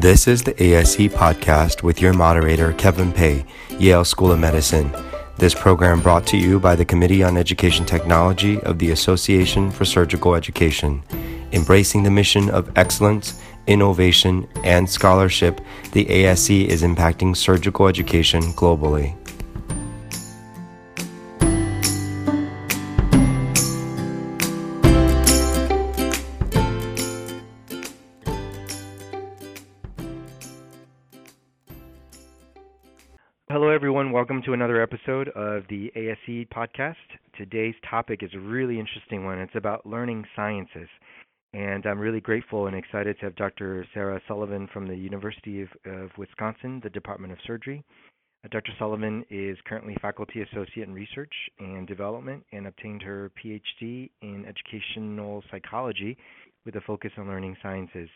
This is the ASE podcast with your moderator, Kevin Pei, Yale School of Medicine. This program brought to you by the Committee on Education Technology of the Association for Surgical Education. Embracing the mission of excellence, innovation, and scholarship, the ASE is impacting surgical education globally. Podcast. Today's topic is a really interesting one. It's about learning sciences. And I'm really grateful and excited to have Dr. Sarah Sullivan from the University of, of Wisconsin, the Department of Surgery. Uh, Dr. Sullivan is currently faculty associate in research and development and obtained her PhD in educational psychology with a focus on learning sciences.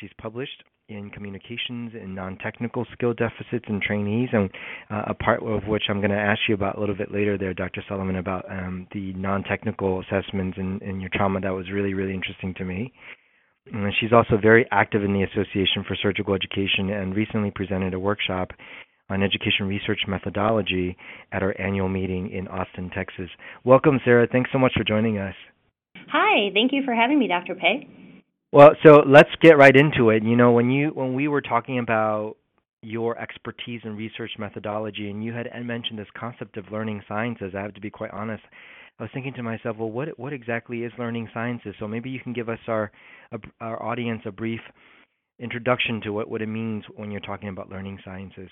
She's published in communications and non-technical skill deficits in trainees, and uh, a part of which I'm going to ask you about a little bit later there, Dr. Sullivan, about um, the non-technical assessments and, in your trauma. That was really, really interesting to me. And she's also very active in the Association for Surgical Education and recently presented a workshop on education research methodology at our annual meeting in Austin, Texas. Welcome, Sarah. Thanks so much for joining us. Hi, thank you for having me, Dr. Pei. Well, so let's get right into it. You know, when you when we were talking about your expertise in research methodology, and you had mentioned this concept of learning sciences, I have to be quite honest. I was thinking to myself, well, what what exactly is learning sciences? So maybe you can give us our our audience a brief introduction to what what it means when you're talking about learning sciences.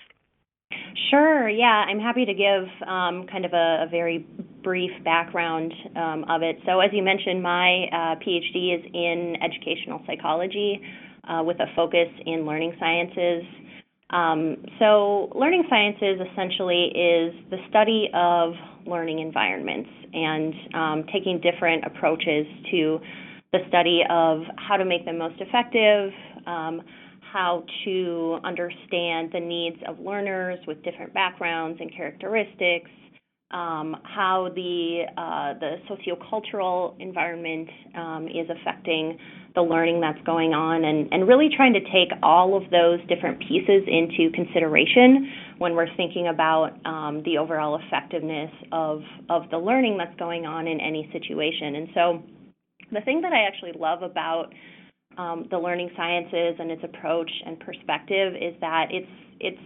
Sure. Yeah, I'm happy to give um, kind of a, a, very brief background um, of it. So, as you mentioned, my uh, PhD is in educational psychology uh, with a focus in learning sciences. Um, so, learning sciences essentially is the study of learning environments and um, taking different approaches to the study of how to make them most effective um, how to understand the needs of learners with different backgrounds and characteristics, um, how the uh, the sociocultural environment um, is affecting the learning that's going on, and, and really trying to take all of those different pieces into consideration when we're thinking about um, the overall effectiveness of of the learning that's going on in any situation. And so, the thing that I actually love about um, the learning sciences and its approach and perspective is that it's it's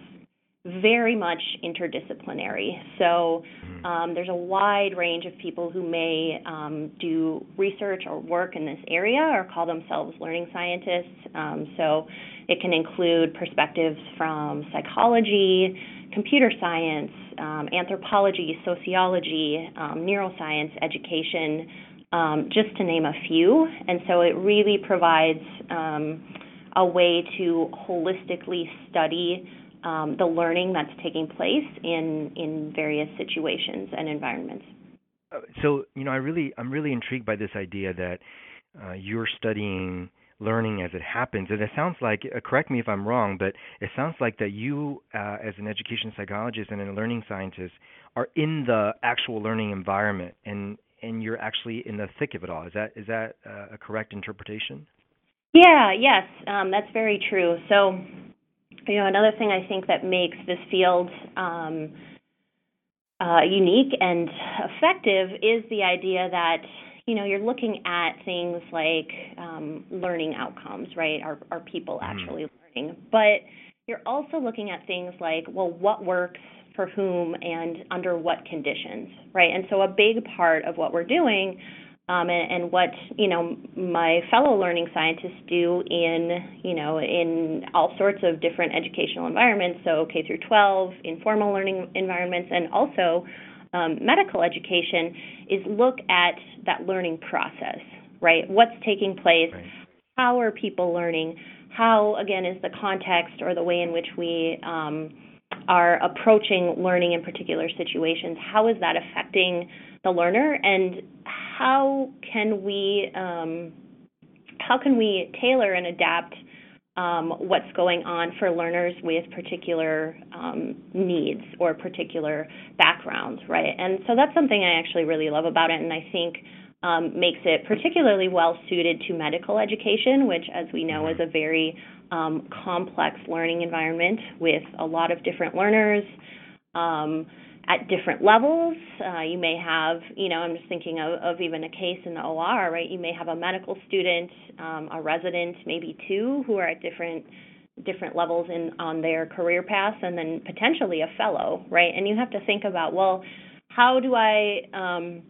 very much interdisciplinary. So mm-hmm. um, there's a wide range of people who may um, do research or work in this area or call themselves learning scientists. Um, so it can include perspectives from psychology, computer science, um, anthropology, sociology, um, neuroscience, education um, just to name a few. And so it really provides um, a way to holistically study um, the learning that's taking place in in various situations and environments. Uh, so you know, I really I'm really intrigued by this idea that uh, you're studying learning as it happens. And it sounds like, uh, correct me if I'm wrong, but it sounds like that you, uh, as an education psychologist and a learning scientist, are in the actual learning environment and and you're actually in the thick of it all. Is that is that uh, a correct interpretation? Yeah, yes, um, that's very true. So, you know, another thing I think that makes this field um, uh, unique and effective is the idea that you know you're looking at things like um, learning outcomes, right? Are are people mm-hmm. actually mm. learning? But you're also looking at things like, well, what works for whom and under what conditions, right? And so a big part of what we're doing um, and, and, what you know my fellow learning scientists do in you know in all sorts of different educational environments, so K through 12, informal learning environments, and also um, medical education, is look at that learning process, right? What's taking place? Right. How are people learning? How again is the context or the way in which we um, are approaching learning in particular situations, how is that affecting the learner, and how can we um, how can we tailor and adapt um, what's going on for learners with particular um, needs or particular backgrounds, right? And so that's something I actually really love about it, and I think um, makes it particularly well suited to medical education, which, as we know, is a very um, complex learning environment with a lot of different learners um, at different levels. Uh, you may have, you know, I'm just thinking of, of, even a case in the OR, right? You may have a medical student, um, a resident, maybe two, who are at different different levels in on their career paths, and then potentially a fellow, right? And you have to think about, well, how do I um,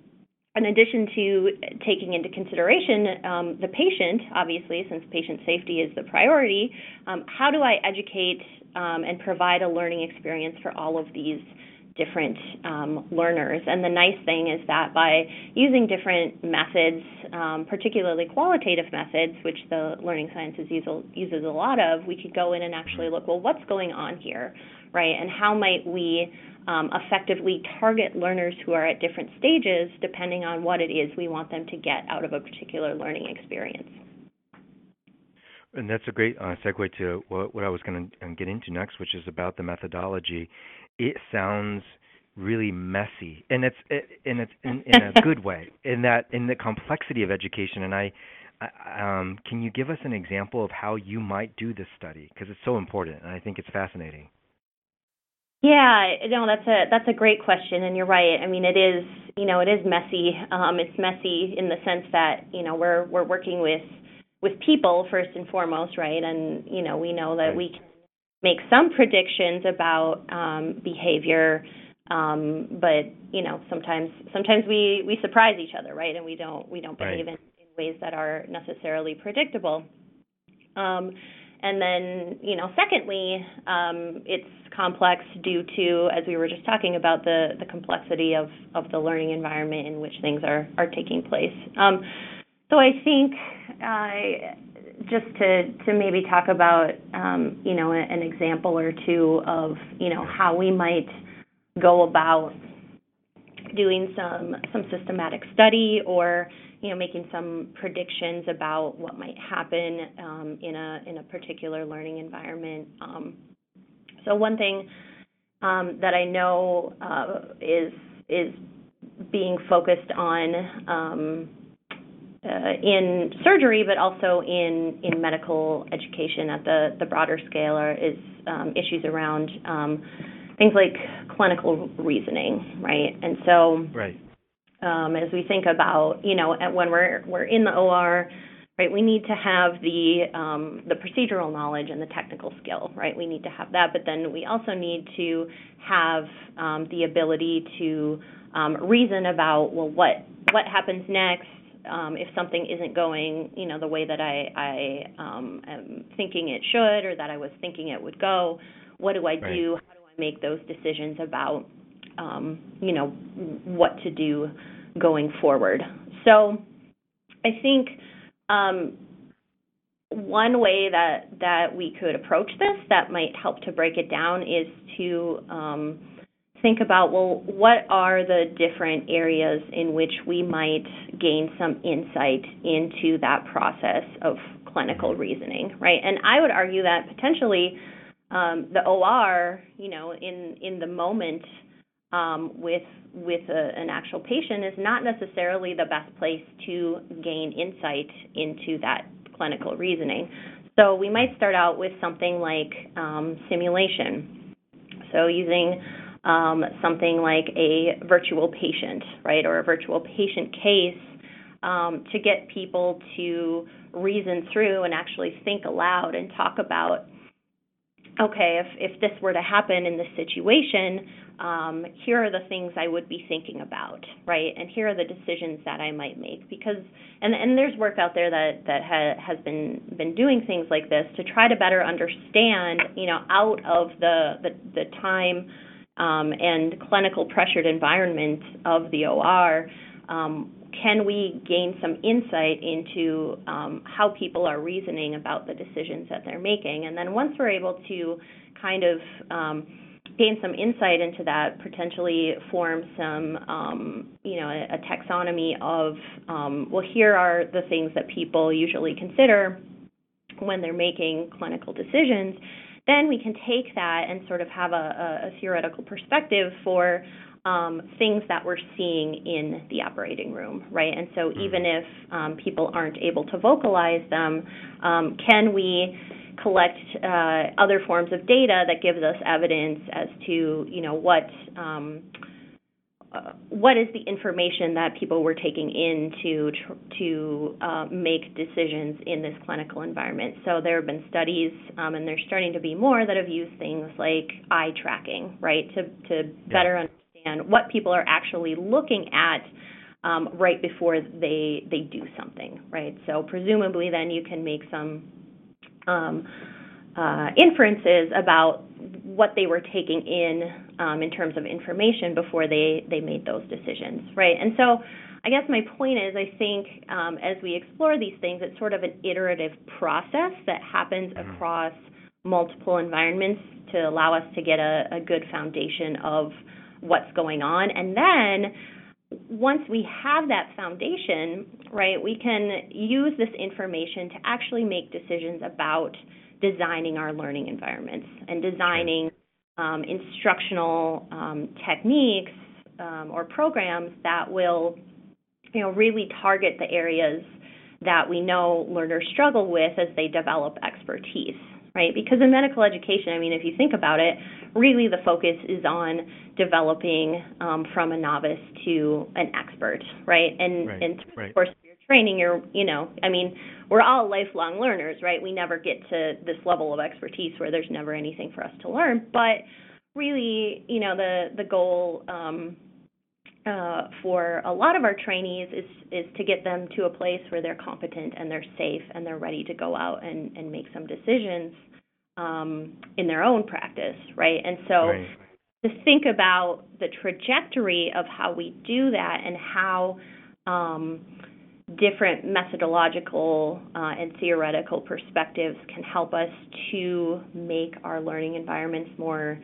in addition to taking into consideration um, the patient, obviously, since patient safety is the priority, um, how do I educate um, and provide a learning experience for all of these different um, learners? And the nice thing is that by using different methods, um, particularly qualitative methods, which the learning sciences use, uses a lot of, we could go in and actually look, well, what's going on here, right? And how might we um, effectively target learners who are at different stages depending on what it is we want them to get out of a particular learning experience. And that's a great uh, segue to what, what I was going to uh, get into next, which is about the methodology. It sounds really messy, and it's and it's in, in a good way. In that, in the complexity of education, and I um, can you give us an example of how you might do this study because it's so important, and I think it's fascinating. Yeah, no, that's a that's a great question, and you're right. I mean, it is you know it is messy. Um, it's messy in the sense that you know we're we're working with with people first and foremost, right? And you know we know that we can make some predictions about um, behavior, um, but you know sometimes sometimes we we surprise each other, right? And we don't we don't behave right. in, in ways that are necessarily predictable. Um, and then, you know, secondly, um, it's complex due to, as we were just talking about, the, the complexity of, of the learning environment in which things are, are taking place. Um, so I think uh, just to, to maybe talk about, um, you know, an example or two of, you know, how we might go about doing some some systematic study or you know, making some predictions about what might happen um, in a in a particular learning environment. Um, so one thing um, that I know uh, is is being focused on um, uh, in surgery, but also in in medical education at the the broader scale, are, is um, issues around um, things like clinical reasoning, right? And so, right um, as we think about, you know, when we're we're in the OR, right? We need to have the um, the procedural knowledge and the technical skill, right? We need to have that, but then we also need to have um, the ability to um, reason about well, what what happens next um, if something isn't going, you know, the way that I I um, am thinking it should or that I was thinking it would go. What do I do? How do I make those decisions about um, you know, what to do going forward. So I think um, one way that that we could approach this that might help to break it down is to um, think about well, what are the different areas in which we might gain some insight into that process of clinical reasoning, right? And I would argue that potentially um, the OR, you know, in in the moment um, with with a, an actual patient is not necessarily the best place to gain insight into that clinical reasoning. So we might start out with something like um, simulation. So using um, something like a virtual patient, right, or a virtual patient case um, to get people to reason through and actually think aloud and talk about okay, if, if this were to happen in this situation, um, here are the things I would be thinking about, right? And here are the decisions that I might make because, and and there's work out there that that ha, has been been doing things like this to try to better understand, you know, out of the the, the time um, and clinical pressured environment of the OR. Um, can we gain some insight into um, how people are reasoning about the decisions that they're making? And then once we're able to kind of um, gain some insight into that, potentially form some, um, you know, a, a taxonomy of, um, well, here are the things that people usually consider when they're making clinical decisions, then we can take that and sort of have a, a, a theoretical perspective for um, things that we're seeing in the operating room, right? And so mm-hmm. even if um, people aren't able to vocalize them, um, can we collect uh, other forms of data that gives us evidence as to, you know, what um, uh, what is the information that people were taking in to to uh, make decisions in this clinical environment? So there have been studies, um, and there's starting to be more that have used things like eye tracking, right, to to better yeah. What people are actually looking at um, right before they they do something, right? So presumably, then you can make some um, uh, inferences about what they were taking in um, in terms of information before they they made those decisions, right? And so, I guess my point is, I think um, as we explore these things, it's sort of an iterative process that happens mm-hmm. across multiple environments to allow us to get a, a good foundation of what's going on, and then once we have that foundation, right, we can use this information to actually make decisions about designing our learning environments and designing um, instructional um, techniques um, or programs that will, you know, really target the areas that we know learners struggle with as they develop expertise, right? Because in medical education, I mean, if you think about it, really the focus is on developing um, from a novice to an expert, right? And right, and right. of course, your training, you're, you know, I mean, we're all lifelong learners, right? We never get to this level of expertise where there's never anything for us to learn. But really, you know, the the goal um, uh, for a lot of our trainees is is to get them to a place where they're competent and they're safe and they're ready to go out and, and make some decisions um, in their own practice, right? And so right. to think about the trajectory of how we do that and how um, different methodological uh, and theoretical perspectives can help us to make our learning environments more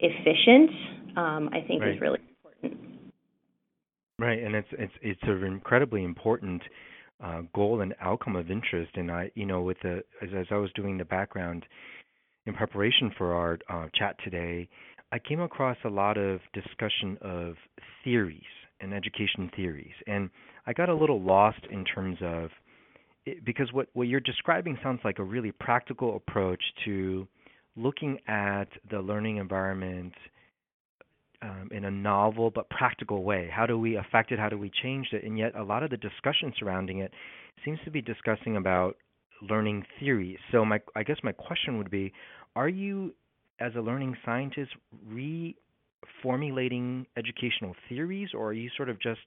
efficient, um, I think right. is really. Right, and it's it's it's an incredibly important uh, goal and outcome of interest. And I, you know, with the as, as I was doing the background in preparation for our uh, chat today, I came across a lot of discussion of theories and education theories, and I got a little lost in terms of it, because what what you're describing sounds like a really practical approach to looking at the learning environment um, in a novel but practical way. How do we affect it? How do we change it? And yet, a lot of the discussion surrounding it seems to be discussing about learning theories. So, my I guess my question would be: Are you, as a learning scientist, reformulating educational theories, or are you sort of just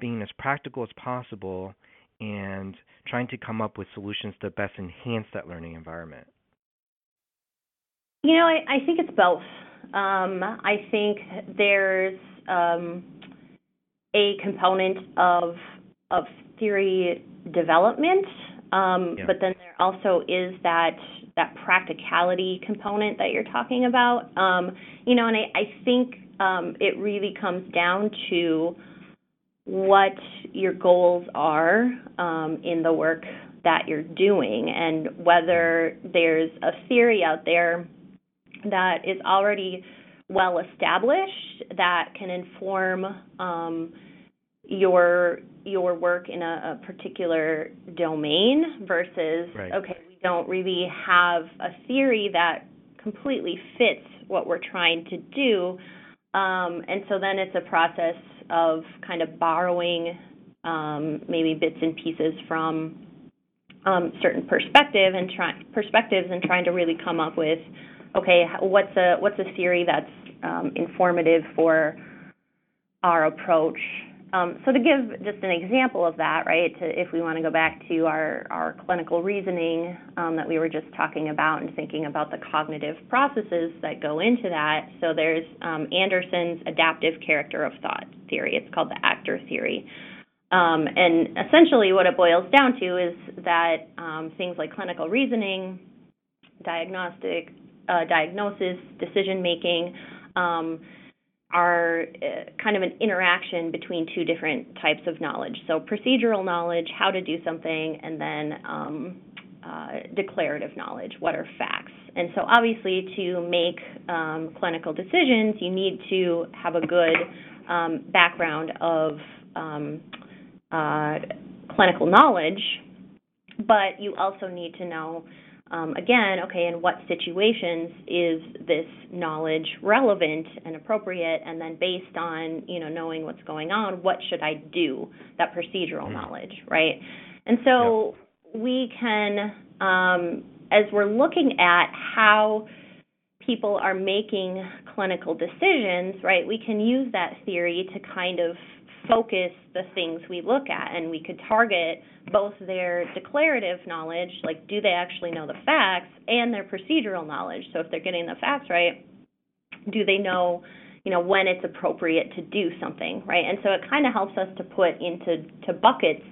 being as practical as possible and trying to come up with solutions to best enhance that learning environment? You know, I, I think it's both. Um, I think there's um, a component of of theory development, um, yeah. but then there also is that that practicality component that you're talking about. Um, you know, and I, I think um, it really comes down to what your goals are um, in the work that you're doing and whether there's a theory out there that is already well established that can inform um, your your work in a, a particular domain versus right. okay we don't really have a theory that completely fits what we're trying to do um, and so then it's a process of kind of borrowing um, maybe bits and pieces from um, certain perspective and try, perspectives and trying to really come up with okay what's a what's a theory that's um, informative for our approach um, so to give just an example of that, right, to, if we want to go back to our, our clinical reasoning um, that we were just talking about and thinking about the cognitive processes that go into that. So there's um, Anderson's adaptive character of thought theory. It's called the ACT-R theory. Um, and essentially what it boils down to is that um, things like clinical reasoning, diagnostic, uh, diagnosis, decision making, um, are uh, kind of an interaction between two different types of knowledge. So procedural knowledge, how to do something, and then um, uh, declarative knowledge, what are facts. And so obviously to make um, clinical decisions, you need to have a good um, background of um, uh, clinical knowledge, but you also need to know um, again, okay, in what situations is this knowledge relevant and appropriate? And then based on you know knowing what's going on, what should I do? That procedural mm-hmm. knowledge, right? And so we can, um, as we're looking at how people are making clinical decisions, right? We can use that theory to kind of focus the things we look at and we could target both their declarative knowledge like do they actually know the facts and their procedural knowledge. So if they're getting the facts right do they know you know when it's appropriate to do something right? And so it kind of helps us to put into to buckets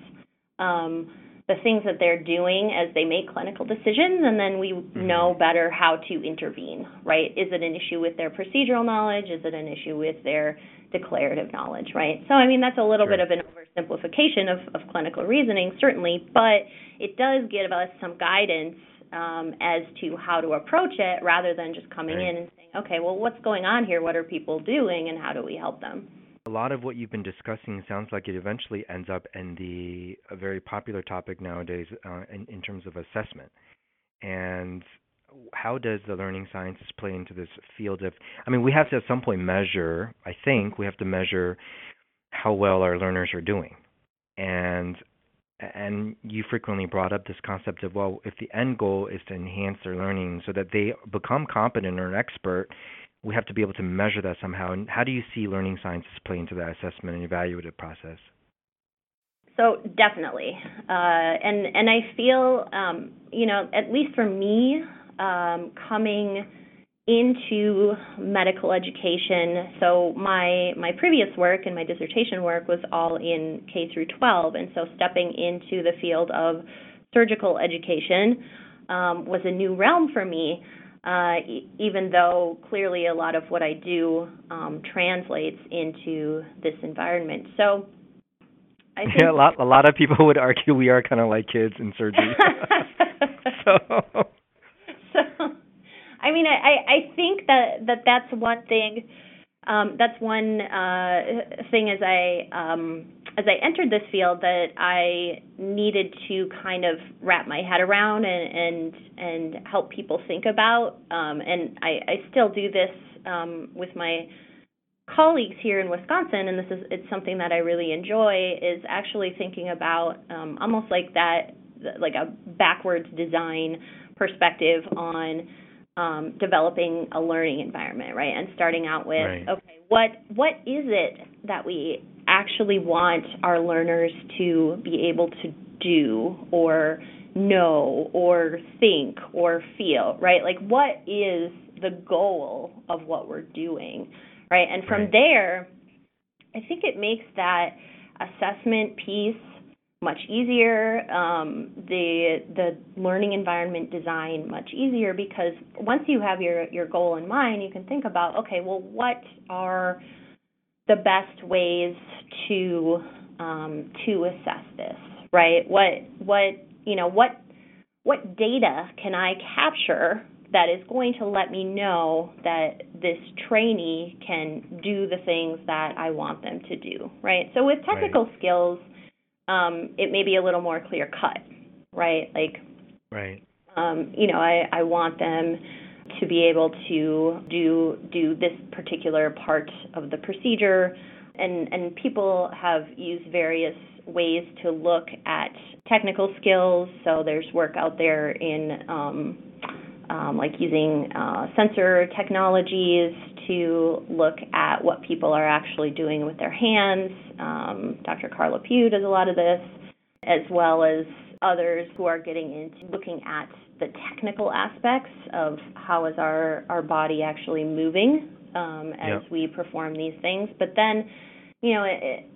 um, the things that they're doing as they make clinical decisions, and then we mm-hmm. know better how to intervene, right? Is it an issue with their procedural knowledge? Is it an issue with their declarative knowledge, right? So, I mean, that's a little sure. bit of an oversimplification of, of clinical reasoning, certainly, but it does give us some guidance um, as to how to approach it rather than just coming right. in and saying, okay, well, what's going on here? What are people doing, and how do we help them? A lot of what you've been discussing sounds like it eventually ends up in the a very popular topic nowadays uh, in, in terms of assessment. And how does the learning sciences play into this field of I mean we have to at some point measure I think we have to measure how well our learners are doing. And and you frequently brought up this concept of well if the end goal is to enhance their learning so that they become competent or an expert we have to be able to measure that somehow. And how do you see learning sciences play into that assessment and evaluative process? So definitely, uh, and and I feel um, you know at least for me um, coming into medical education. So my my previous work and my dissertation work was all in K through 12, and so stepping into the field of surgical education um, was a new realm for me uh, e- even though clearly a lot of what I do um, translates into this environment. So, I think yeah, a lot a lot of people would argue we are kind of like kids in surgery. so. so, I mean, I I think that that that's one thing. Um, that's one uh, thing as I um, as I entered this field that I needed to kind of wrap my head around and and, and help people think about. Um, and I, I still do this um, with my colleagues here in Wisconsin, and this is it's something that I really enjoy. Is actually thinking about um, almost like that, like a backwards design perspective on um, developing a learning environment, right? And starting out with, right. okay, what what is it that we actually want our learners to be able to do or know or think or feel, right? Like, what is the goal of what we're doing, right? And from there, I think it makes that assessment piece much easier, um, the the learning environment design much easier because once you have your your goal in mind, you can think about okay, well, what are the best ways to um, to assess this, right? What what you know what what data can I capture that is going to let me know that this trainee can do the things that I want them to do, right? So with technical right. skills, um, it may be a little more clear cut, right? Like, right. Um, you know, I, I want them to be able to do do this particular part of the procedure and and people have used various ways to look at technical skills so there's work out there in um, um, like using uh, sensor technologies to look at what people are actually doing with their hands. Um, Dr. Carla Pugh does a lot of this, as well as others who are getting into looking at the technical aspects of how is our, our body actually moving um, as yep. we perform these things. But then, you know, it,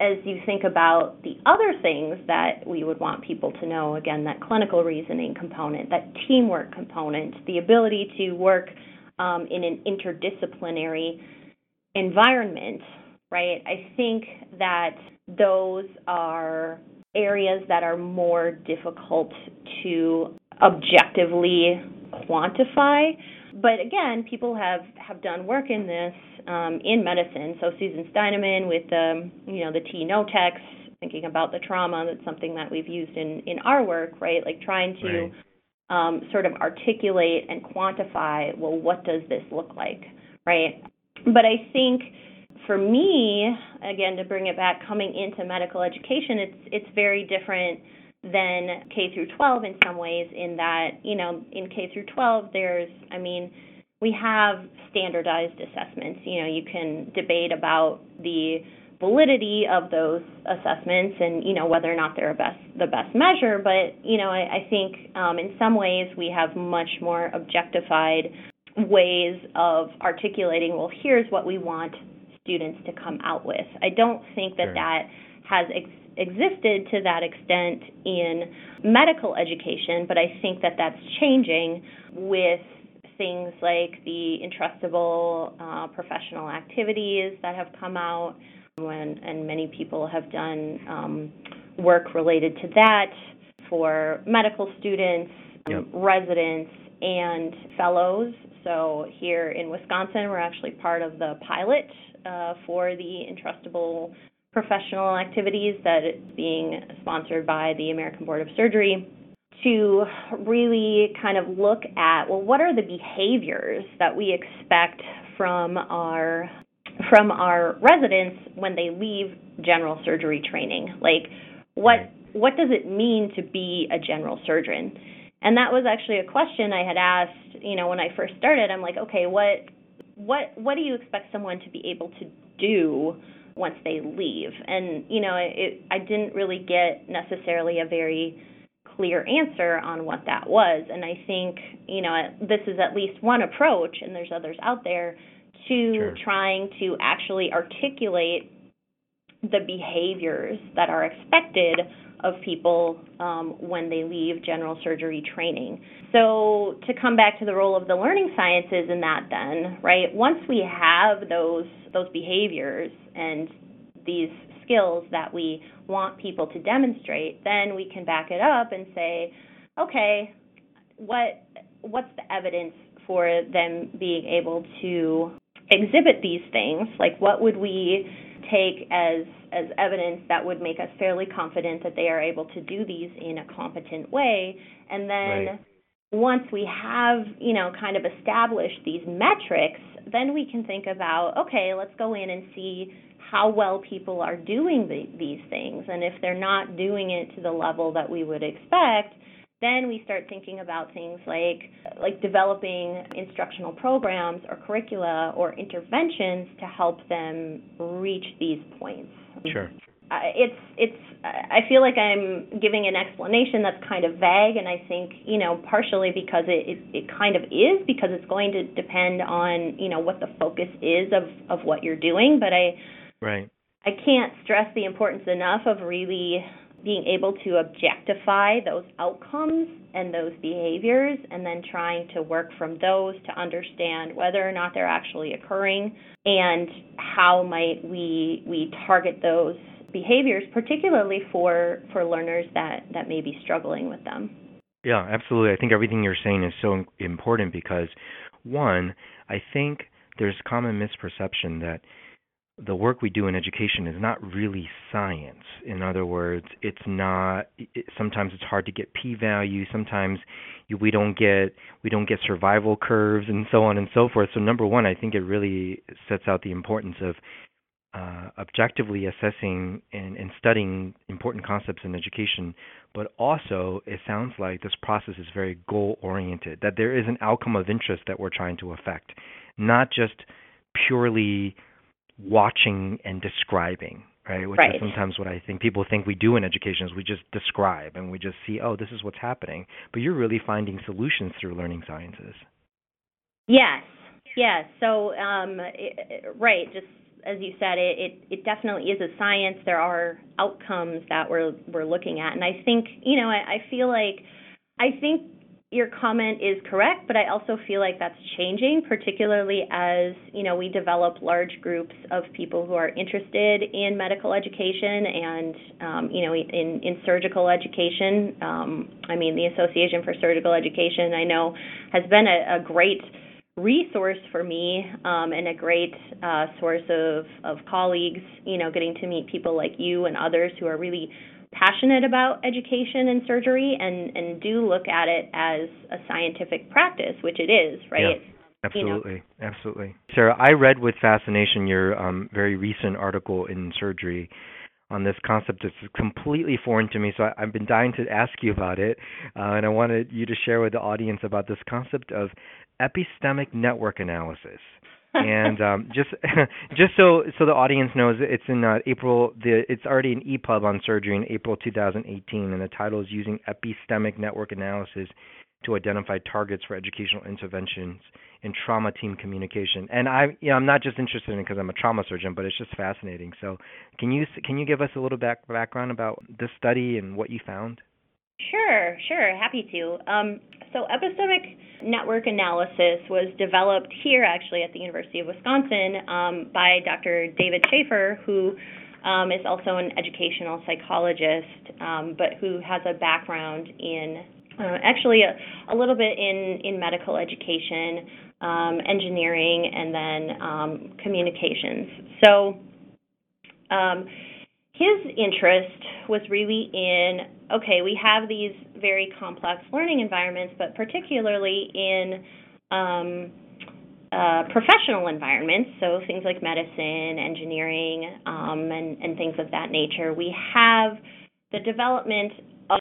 as you think about the other things that we would want people to know, again, that clinical reasoning component, that teamwork component, the ability to work um, in an interdisciplinary environment, right? I think that those are areas that are more difficult to objectively quantify but again, people have have done work in this um, in medicine. So Susan Steinemann with the you know the T-NOTECHS, thinking about the trauma. That's something that we've used in in our work, right? Like trying to right. um, sort of articulate and quantify. Well, what does this look like, right? But I think for me, again, to bring it back, coming into medical education, it's it's very different than K through 12 in some ways. In that, you know, in K through 12, there's, I mean, we have standardized assessments. You know, you can debate about the validity of those assessments and you know whether or not they're best the best measure but you know i, I think um, in some ways we have much more objectified ways of articulating well here's what we want students to come out with i don't think that sure. that has ex- existed to that extent in medical education but i think that that's changing with things like the entrustable uh, professional activities that have come out, when, and many people have done um, work related to that for medical students, um, yep. residents, and fellows. So here in Wisconsin, we're actually part of the pilot uh, for the entrustable professional activities that is being sponsored by the American Board of Surgery to really kind of look at well what are the behaviors that we expect from our from our residents when they leave general surgery training? Like what what does it mean to be a general surgeon? And that was actually a question i had asked you know when i first started. I'm like okay what what what do you expect someone to be able to do once they leave and you know it, i didn't really get necessarily a very clear answer on what that was. And I think, you know, this is at least one approach, and there's others out there, to sure. trying to actually articulate the behaviors that are expected of people um, when they leave general surgery training. So, to come back to the role of the learning sciences in that, then, right, once we have those, those behaviors and these skills that we want people to demonstrate, then we can back it up and say, okay, what what's the evidence for them being able to exhibit these things? Like what would we take as as evidence that would make us fairly confident that they are able to do these in a competent way? And then right. once we have, you know, kind of established these metrics, then we can think about, okay, let's go in and see how well people are doing the, these things. And if they're not doing it to the level that we would expect, then we start thinking about things like like developing instructional programs or curricula or interventions to help them reach these points. Sure. Uh, it's it's I feel like I'm giving an explanation that's kind of vague and I think, you know, partially because it, it, it kind of is because it's going to depend on, you know, what the focus is of, of what you're doing. But I Right. I can't stress the importance enough of really being able to objectify those outcomes and those behaviors and then trying to work from those to understand whether or not they're actually occurring and how might we we target those behaviors particularly for for learners that that may be struggling with them. Yeah, absolutely. I think everything you're saying is so important because one, I think there's common misperception that the work we do in education is not really science. In other words, it's not. It, sometimes it's hard to get p-value. Sometimes you, we don't get we don't get survival curves and so on and so forth. So number one, I think it really sets out the importance of uh, objectively assessing and, and studying important concepts in education. But also, it sounds like this process is very goal oriented. That there is an outcome of interest that we're trying to affect, not just purely watching and describing, right? Which right. is sometimes what I think people think we do in education is we just describe and we just see, oh, this is what's happening. But you're really finding solutions through learning sciences. Yes, yes. So, um, it, right, just as you said, it, it, it definitely is a science. There are outcomes that we're we're looking at, and I think you know I, I feel like I think your comment is correct, but I also feel like that's changing, particularly as you know we develop large groups of people who are interested in medical education and um, you know in in surgical education. Um, I mean, the Association for Surgical Education, I know, has been a, a great resource for me um, and a great uh, source of, of colleagues, you know, getting to meet people like you and others who are really passionate about education and surgery and, and do look at it as a scientific practice, which it is, right? Yeah. Absolutely, you know. absolutely. Sarah, I read with fascination your um, very recent article in Surgery on this concept that's completely foreign to me. So I, have been dying to ask you about it, uh, and I wanted you to share with the audience about this concept of epistemic network analysis. And um, just just so so the audience knows, it's in uh, April. The it's already an EPUB on surgery in April 2018, and the title is using epistemic network analysis to identify targets for educational interventions in trauma team communication. And I, you know, I'm not just interested in it because I'm a trauma surgeon, but it's just fascinating. So, can you can you give us a little back, background about this study and what you found? Sure, sure, happy to. Um, so, epistemic network analysis was developed here, actually, at the University of Wisconsin, um, by Dr. David Shaffer, who um, is also an educational psychologist, um, but who has a background in uh, actually a, a, little bit in, in medical education, um, engineering, and then um, communications. So um, his interest was really in okay, we have these very complex learning environments, but particularly in um, uh, professional environments, so things like medicine, engineering, um, and, and things of that nature, we have the development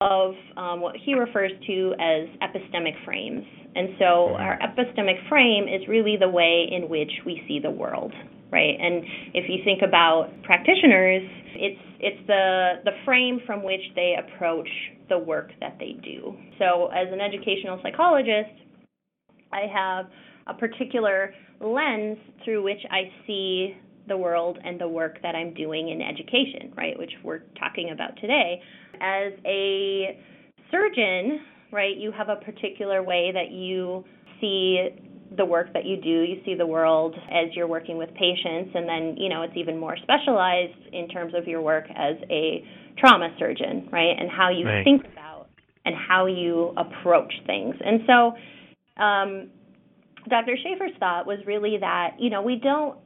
of um, what he refers to as epistemic frames. And so mm-hmm. our epistemic frame is really the way in which we see the world, right? And if you think about practitioners, it's it's the the frame from which they approach the work that they do. So as an educational psychologist, I have a particular lens through which I see the world and the work that I'm doing in education, right, which we're talking about today. As a surgeon, right, you have a particular way that you see the work that you do. You see the world as you're working with patients, and then, you know, it's even more specialized in terms of your work as a trauma surgeon, right, and how you right. think about and how you approach things. And so, um, Dr. Shaffer's thought was really that, you know, we don't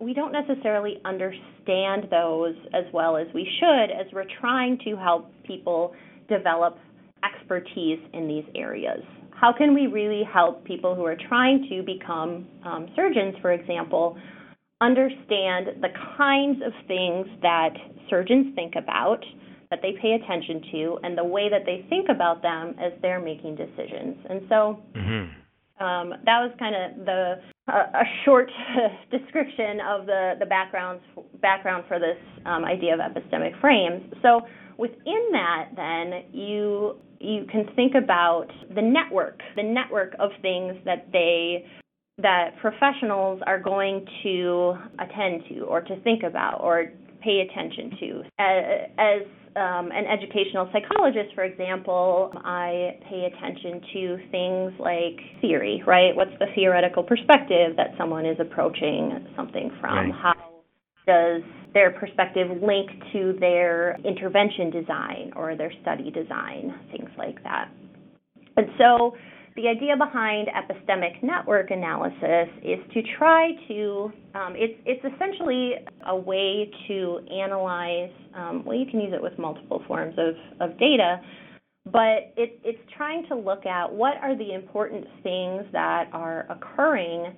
we don't necessarily understand those as well as we should as we're trying to help people develop expertise in these areas. How can we really help people who are trying to become um, surgeons, for example, understand the kinds of things that surgeons think about, that they pay attention to, and the way that they think about them as they're making decisions? And so mm-hmm. um, that was kind of the a, short description of the, the backgrounds, background for this um, idea of epistemic frames. So within that, then you you can think about the network, the network of things that they that professionals are going to attend to or to think about or pay attention to. As, um, an educational psychologist, for example, I pay attention to things like theory, right? What's the theoretical perspective that someone is approaching something from? Right. How does their perspective link to their intervention design or their study design, things like that. And so the idea behind epistemic network analysis is to try to, um, it's, it's essentially a way to analyze, um, well, you can use it with multiple forms of, of data, but it, it's trying to look at what are the important things that are occurring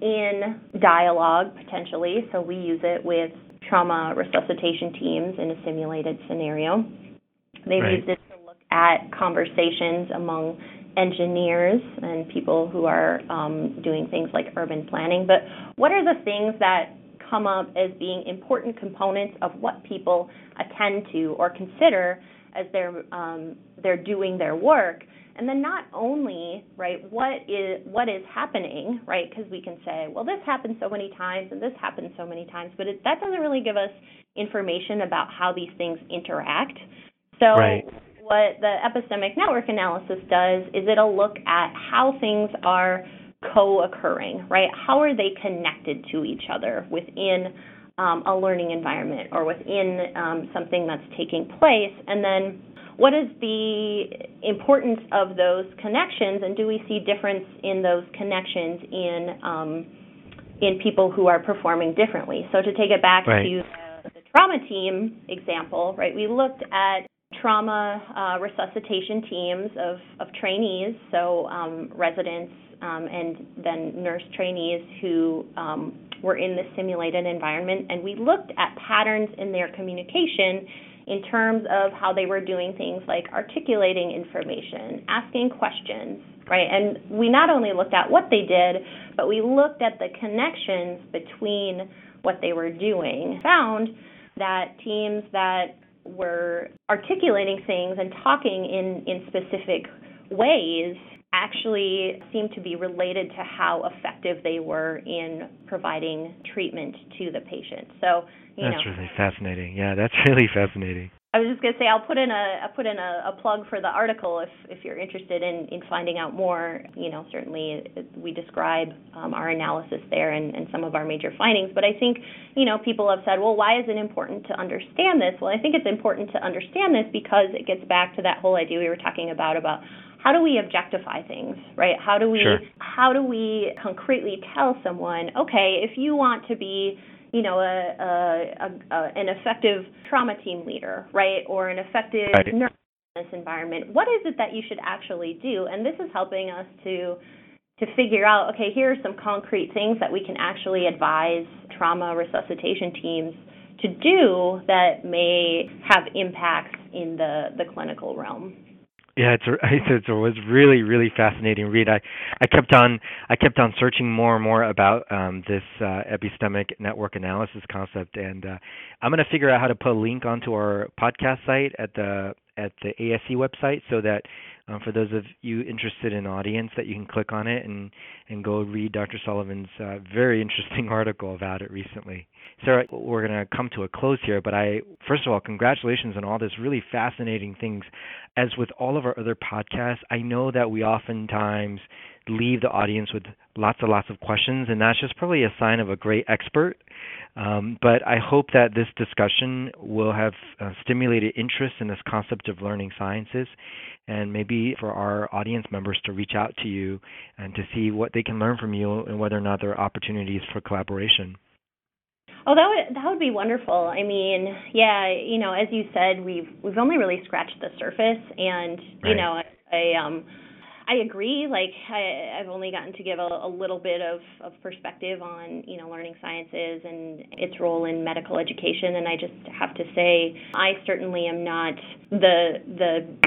in dialogue potentially. So we use it with trauma resuscitation teams in a simulated scenario. They've right. used it to look at conversations among engineers and people who are um, doing things like urban planning. But what are the things that come up as being important components of what people attend to or consider as they're um, they're doing their work? And then not only right what is what is happening right because we can say well this happened so many times and this happened so many times, but it, that doesn't really give us information about how these things interact. So right what the epistemic network analysis does is it'll look at how things are co-occurring, right? How are they connected to each other within um, a learning environment or within um, something that's taking place? And then what is the importance of those connections, and do we see difference in those connections in um, in people who are performing differently? So to take it back right. to the, the trauma team example, right? We looked at trauma uh, resuscitation teams of, of trainees, so um, residents um, and then nurse trainees who um, were in this simulated environment, and we looked at patterns in their communication in terms of how they were doing things like articulating information, asking questions, right? And we not only looked at what they did, but we looked at the connections between what they were doing, found that teams that were articulating things and talking in, in specific ways actually seemed to be related to how effective they were in providing treatment to the patient. So, you that's know, really fascinating. Yeah, that's really fascinating. I was just gonna say I'll put in a I'll put in a, a plug for the article if if you're interested in in finding out more. You know, certainly we describe um, our analysis there and, and some of our major findings. But I think you know people have said, well, why is it important to understand this? Well, I think it's important to understand this because it gets back to that whole idea we were talking about about how do we objectify things, right? How do we sure. how do we concretely tell someone, okay, if you want to be you know, a, a, a, an effective trauma team leader, right, or an effective right. nurse in this environment. What is it that you should actually do? And this is helping us to to figure out, okay, here are some concrete things that we can actually advise trauma resuscitation teams to do that may have impacts in the, the clinical realm. Yeah, it's it was really really fascinating read. I I kept on I kept on searching more and more about um, this uh, epistemic network analysis concept, and uh, I'm going to figure out how to put a link onto our podcast site at the at the ASE website so that um, for those of you interested in audience that you can click on it and and go read Dr. Sullivan's uh, very interesting article about it recently. Sarah, we're going to come to a close here, but I first of all, congratulations on all this really fascinating things. As with all of our other podcasts, I know that we oftentimes leave the audience with lots and lots of questions, and that's just probably a sign of a great expert. Um, but I hope that this discussion will have uh, stimulated interest in this concept of learning sciences, and maybe for our audience members to reach out to you and to see what they can learn from you and whether or not there are opportunities for collaboration. Oh, that would that would be wonderful. I mean, yeah, you know, as you said, we've we've only really scratched the surface, and you right. know, I, I um I agree. Like I, I've only gotten to give a, a little bit of, of perspective on you know learning sciences and its role in medical education, and I just have to say I certainly am not the the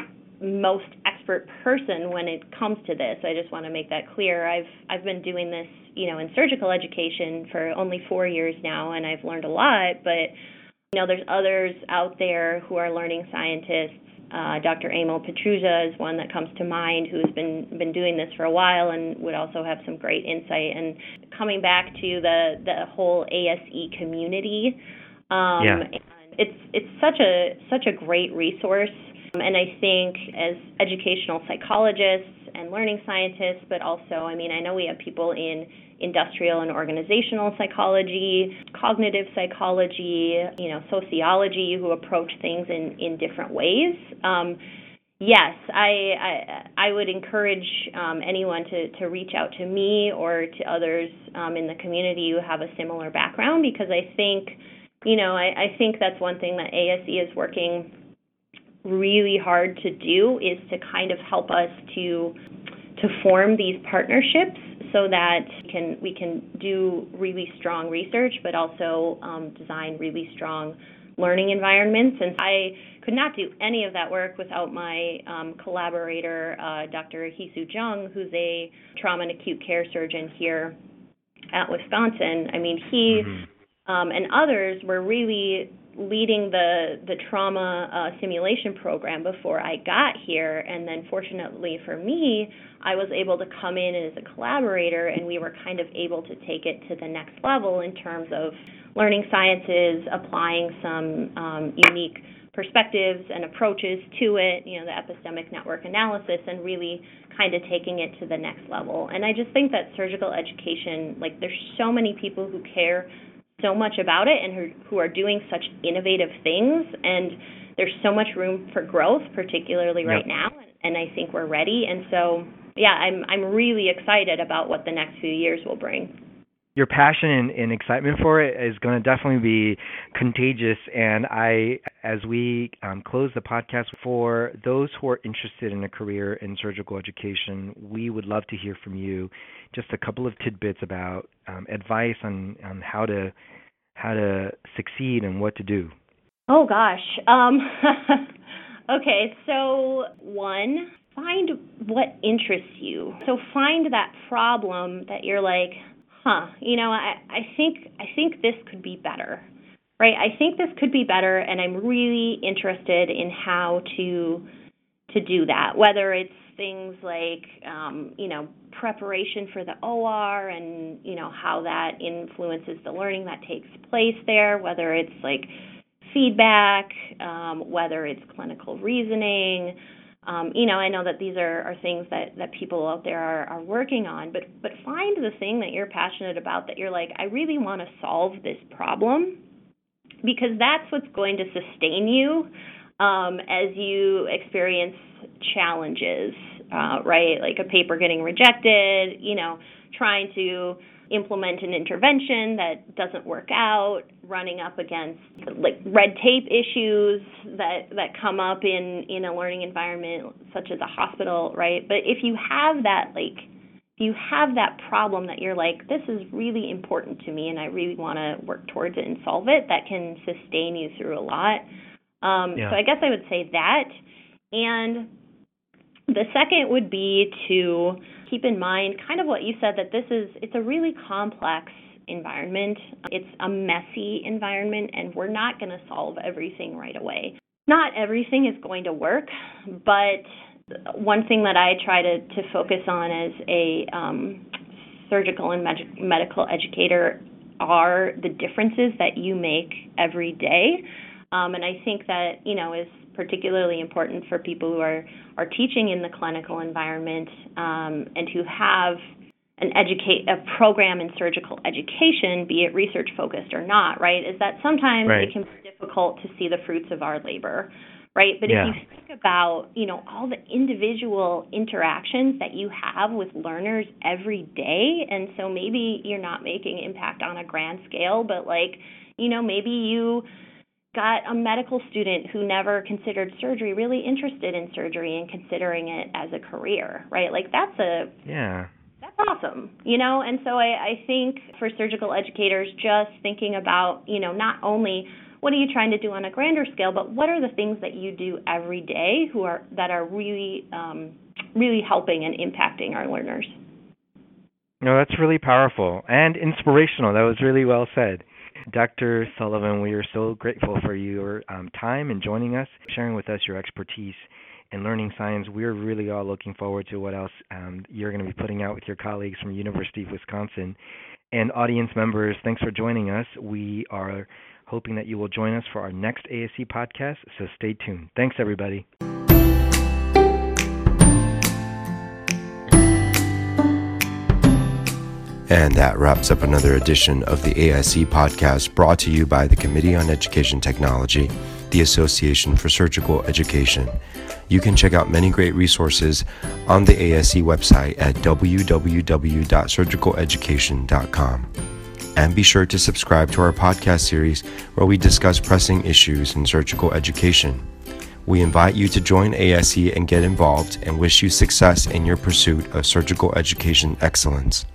most expert person when it comes to this. I just want to make that clear. I've I've been doing this you know in surgical education for only four years now, and I've learned a lot. But you know there's others out there who are learning scientists uh, Dr. Emil Petrusa is one that comes to mind who's been been doing this for a while and would also have some great insight. And coming back to the the whole ASE community, um, yeah. it's it's such a such a great resource. And I think as educational psychologists and learning scientists, but also, I mean, I know we have people in industrial and organizational psychology, cognitive psychology, you know, sociology who approach things in, in different ways. Um, yes, I, I, I would encourage um, anyone to, to reach out to me or to others um, in the community who have a similar background because I think, you know, I, I think that's one thing that ASE is working really hard to do is to kind of help us to to form these partnerships so that we can we can do really strong research, but also um, design really strong learning environments. And I could not do any of that work without my um, collaborator, uh, Dr. Hee Soo Jung, who's a trauma and acute care surgeon here at Wisconsin. I mean, he mm-hmm. um, and others were really leading the the trauma uh, simulation program before I got here, and then fortunately for me, I was able to come in as a collaborator, and we were kind of able to take it to the next level in terms of learning sciences, applying some um, unique perspectives and approaches to it, you know, the epistemic network analysis, and really kind of taking it to the next level. And I just think that surgical education, like, there's so many people who care so much about it and who, who are doing such innovative things. And there's so much room for growth, particularly right yep. now, and I think we're ready. And so, yeah, I'm I'm really excited about what the next few years will bring your passion and, and, excitement for it is going to definitely be contagious. And I, as we um, close the podcast, for those who are interested in a career in surgical education, we would love to hear from you. Just a couple of tidbits about um, advice on, on how to how to succeed and what to do. Oh gosh. Um, okay, so one, find what interests you. So find that problem that you're like, huh, you know, I, I think I think this could be better. Right? I think this could be better and I'm really interested in how to to do that. Whether it's things like um, you know, preparation for the OR and, you know, how that influences the learning that takes place there, whether it's like feedback, um, whether it's clinical reasoning, um, you know, I know that these are, are things that, that people out there are, are working on, but but find the thing that you're passionate about that you're like, I really want to solve this problem because that's what's going to sustain you um, as you experience challenges, uh, right? Like a paper getting rejected, you know, trying to implement an intervention that doesn't work out, running up against like red tape issues that that come up in in a learning environment such as a hospital, right? But if you have that like if you have that problem that you're like this is really important to me and I really want to work towards it and solve it, that can sustain you through a lot. Um, yeah. So I guess I would say that, and the second would be to keep in mind kind of what you said that this is it's a really complex environment. It's a messy environment and we're not going to solve everything right away. Not everything is going to work, but one thing that I try to, to focus on as a um, surgical and med- medical educator are the differences that you make every day. Um, and I think that, you know, is particularly important for people who are, are teaching in the clinical environment um, and who have an educate a program in surgical education, be it research focused or not, right? Is that sometimes right. it can be difficult to see the fruits of our labor, right? But yeah. if you think about, you know, all the individual interactions that you have with learners every day, and so maybe you're not making impact on a grand scale, but like, you know, maybe you got a medical student who never considered surgery really interested in surgery and considering it as a career, right? Like that's a yeah. That's awesome, you know. And so I, I think for surgical educators, just thinking about, you know, not only what are you trying to do on a grander scale, but what are the things that you do every day who are that are really, um, really helping and impacting our learners. No, that's really powerful and inspirational. That was really well said. Dr. Sullivan, we are so grateful for your um, time and joining us, sharing with us your expertise in learning science. We're really all looking forward to what else um, you're going to be putting out with your colleagues from University of Wisconsin. And audience members, thanks for joining us. We are hoping that you will join us for our next ASE podcast, so stay tuned. Thanks, everybody. And that wraps up another edition of the ASE podcast brought to you by the Committee on Education Technology, the Association for Surgical Education. You can check out many great resources on the ASE website at www.surgicaleducation.com. And be sure to subscribe to our podcast series where we discuss pressing issues in surgical education. We invite you to join ASE and get involved and wish you success in your pursuit of surgical education excellence.